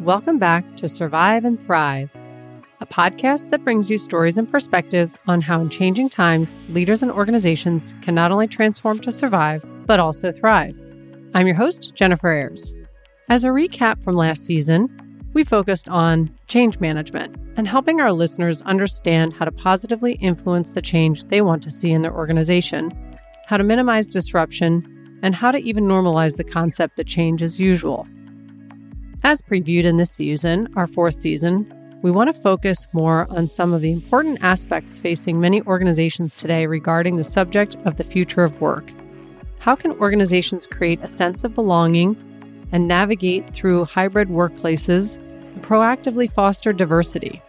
Welcome back to Survive and Thrive, a podcast that brings you stories and perspectives on how, in changing times, leaders and organizations can not only transform to survive, but also thrive. I'm your host, Jennifer Ayers. As a recap from last season, we focused on change management and helping our listeners understand how to positively influence the change they want to see in their organization, how to minimize disruption, and how to even normalize the concept that change is usual. As previewed in this season, our fourth season, we want to focus more on some of the important aspects facing many organizations today regarding the subject of the future of work. How can organizations create a sense of belonging and navigate through hybrid workplaces and proactively foster diversity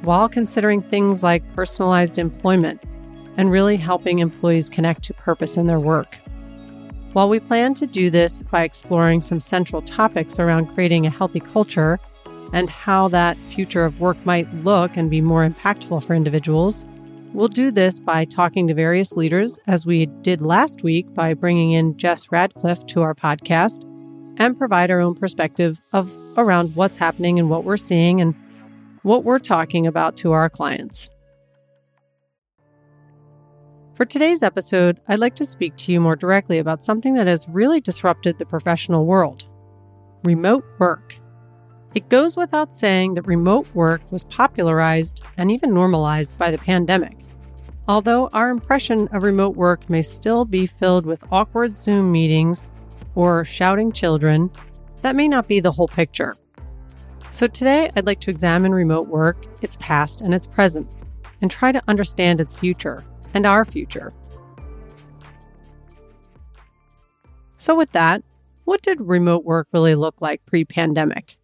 while considering things like personalized employment and really helping employees connect to purpose in their work? While we plan to do this by exploring some central topics around creating a healthy culture and how that future of work might look and be more impactful for individuals, we'll do this by talking to various leaders, as we did last week by bringing in Jess Radcliffe to our podcast, and provide our own perspective of around what's happening and what we're seeing and what we're talking about to our clients. For today's episode, I'd like to speak to you more directly about something that has really disrupted the professional world remote work. It goes without saying that remote work was popularized and even normalized by the pandemic. Although our impression of remote work may still be filled with awkward Zoom meetings or shouting children, that may not be the whole picture. So today, I'd like to examine remote work, its past and its present, and try to understand its future and our future. So, with that, what did remote work really look like pre pandemic?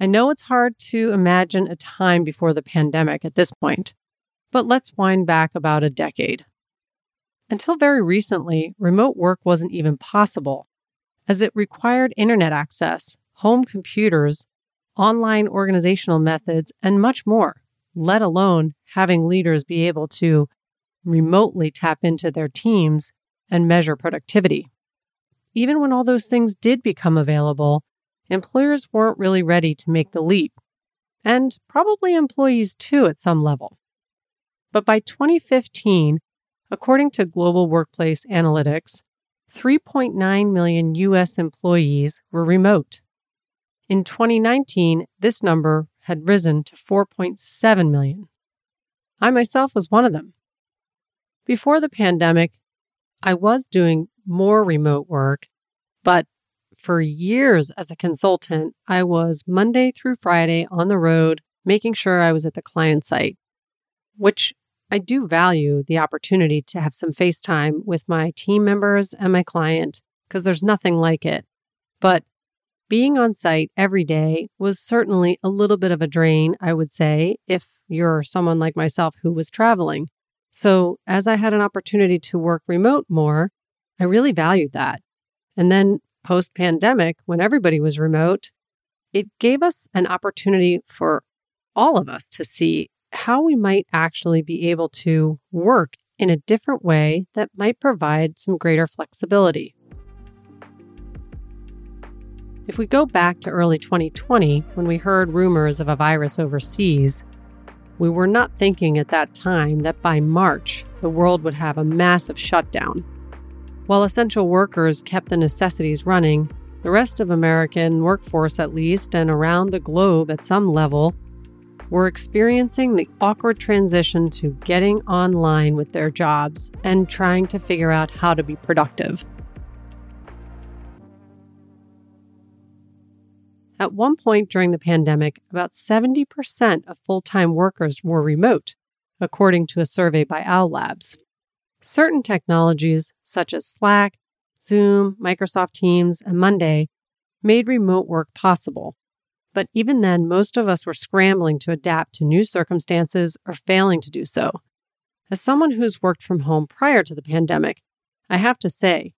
I know it's hard to imagine a time before the pandemic at this point, but let's wind back about a decade. Until very recently, remote work wasn't even possible, as it required internet access, home computers, online organizational methods, and much more, let alone having leaders be able to remotely tap into their teams and measure productivity. Even when all those things did become available, employers weren't really ready to make the leap, and probably employees too at some level. But by 2015, according to Global Workplace Analytics, 3.9 million U.S. employees were remote. In 2019, this number had risen to 4.7 million. I myself was one of them. Before the pandemic, I was doing more remote work, but for years as a consultant, I was Monday through Friday on the road, making sure I was at the client site, which I do value the opportunity to have some face time with my team members and my client because there's nothing like it. But being on site every day was certainly a little bit of a drain, I would say, if you're someone like myself who was traveling. So, as I had an opportunity to work remote more, I really valued that. And then post pandemic, when everybody was remote, it gave us an opportunity for all of us to see how we might actually be able to work in a different way that might provide some greater flexibility. If we go back to early 2020, when we heard rumors of a virus overseas, we were not thinking at that time that by March, the world would have a massive shutdown. While essential workers kept the necessities running, the rest of American workforce at least and around the globe at some level were experiencing the awkward transition to getting online with their jobs and trying to figure out how to be productive. At one point during the pandemic, about 70% of full time workers were remote, according to a survey by Owl Labs. Certain technologies, such as Slack, Zoom, Microsoft Teams, and Monday, made remote work possible. But even then, most of us were scrambling to adapt to new circumstances or failing to do so. As someone who's worked from home prior to the pandemic, I have to say,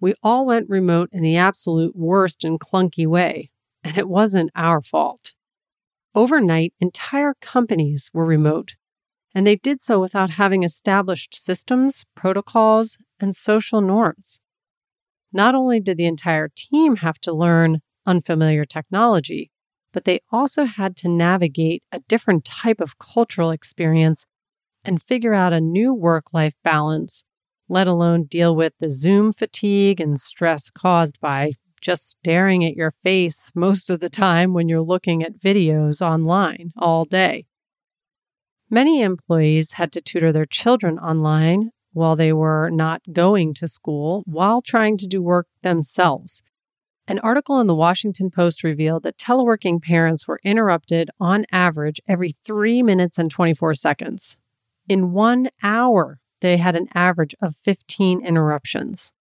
we all went remote in the absolute worst and clunky way, and it wasn't our fault. Overnight, entire companies were remote, and they did so without having established systems, protocols, and social norms. Not only did the entire team have to learn unfamiliar technology, but they also had to navigate a different type of cultural experience and figure out a new work life balance, let alone deal with the Zoom fatigue and stress caused by just staring at your face most of the time when you're looking at videos online all day. Many employees had to tutor their children online while they were not going to school while trying to do work themselves. An article in the Washington Post revealed that teleworking parents were interrupted on average every three minutes and 24 seconds. In one hour, they had an average of 15 interruptions.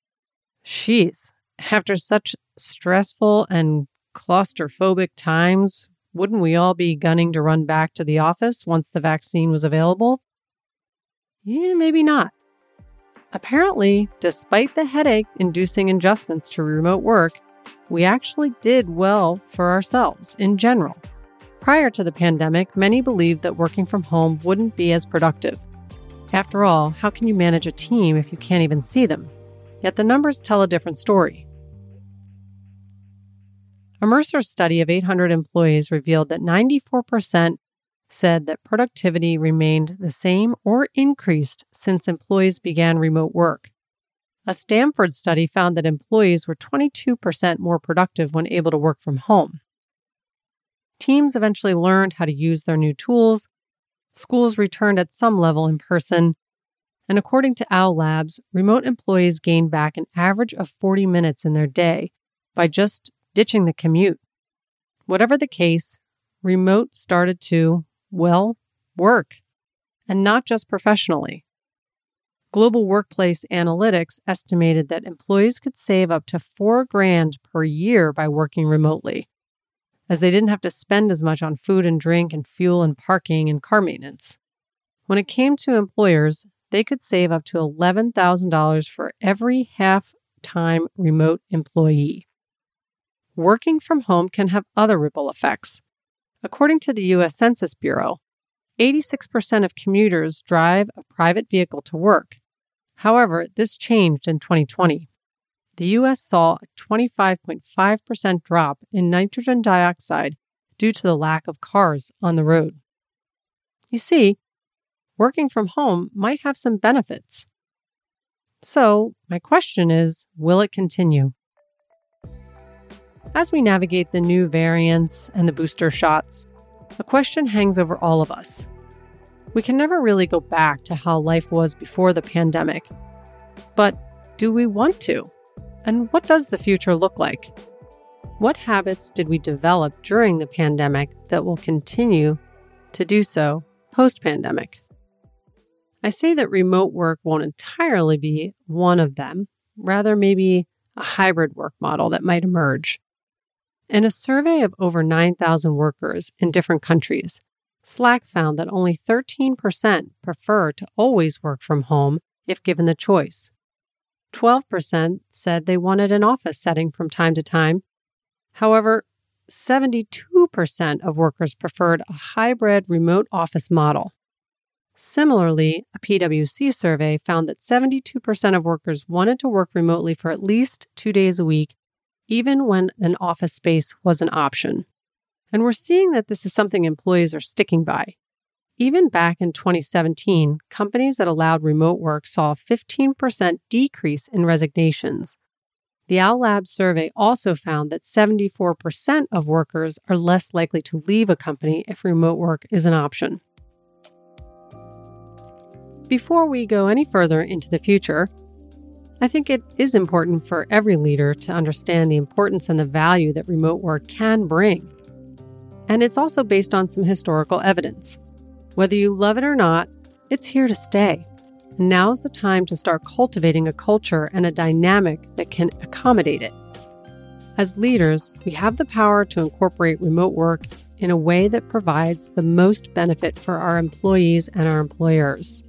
Sheesh, after such stressful and claustrophobic times, wouldn't we all be gunning to run back to the office once the vaccine was available? Yeah, maybe not. Apparently, despite the headache inducing adjustments to remote work, we actually did well for ourselves in general. Prior to the pandemic, many believed that working from home wouldn't be as productive. After all, how can you manage a team if you can't even see them? Yet the numbers tell a different story. A Mercer study of 800 employees revealed that 94% said that productivity remained the same or increased since employees began remote work. A Stanford study found that employees were 22% more productive when able to work from home. Teams eventually learned how to use their new tools. Schools returned at some level in person. And according to Owl Labs, remote employees gained back an average of 40 minutes in their day by just ditching the commute. Whatever the case, remote started to, well, work, and not just professionally. Global Workplace Analytics estimated that employees could save up to 4 grand per year by working remotely, as they didn't have to spend as much on food and drink and fuel and parking and car maintenance. When it came to employers, they could save up to $11,000 for every half time remote employee. Working from home can have other ripple effects. According to the U.S. Census Bureau, 86% of commuters drive a private vehicle to work. However, this changed in 2020. The U.S. saw a 25.5% drop in nitrogen dioxide due to the lack of cars on the road. You see, working from home might have some benefits. So, my question is will it continue? As we navigate the new variants and the booster shots, a question hangs over all of us. We can never really go back to how life was before the pandemic. But do we want to? And what does the future look like? What habits did we develop during the pandemic that will continue to do so post pandemic? I say that remote work won't entirely be one of them, rather, maybe a hybrid work model that might emerge. In a survey of over 9,000 workers in different countries, Slack found that only 13% prefer to always work from home if given the choice. 12% said they wanted an office setting from time to time. However, 72% of workers preferred a hybrid remote office model. Similarly, a PwC survey found that 72% of workers wanted to work remotely for at least two days a week even when an office space was an option. And we're seeing that this is something employees are sticking by. Even back in 2017, companies that allowed remote work saw a 15% decrease in resignations. The Owl Lab survey also found that 74% of workers are less likely to leave a company if remote work is an option. Before we go any further into the future, I think it is important for every leader to understand the importance and the value that remote work can bring. And it's also based on some historical evidence. Whether you love it or not, it's here to stay. Now's the time to start cultivating a culture and a dynamic that can accommodate it. As leaders, we have the power to incorporate remote work in a way that provides the most benefit for our employees and our employers.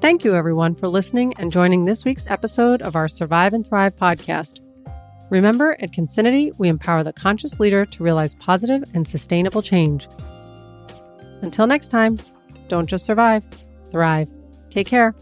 Thank you, everyone, for listening and joining this week's episode of our Survive and Thrive podcast. Remember, at Concinity, we empower the conscious leader to realize positive and sustainable change. Until next time, don't just survive, thrive. Take care.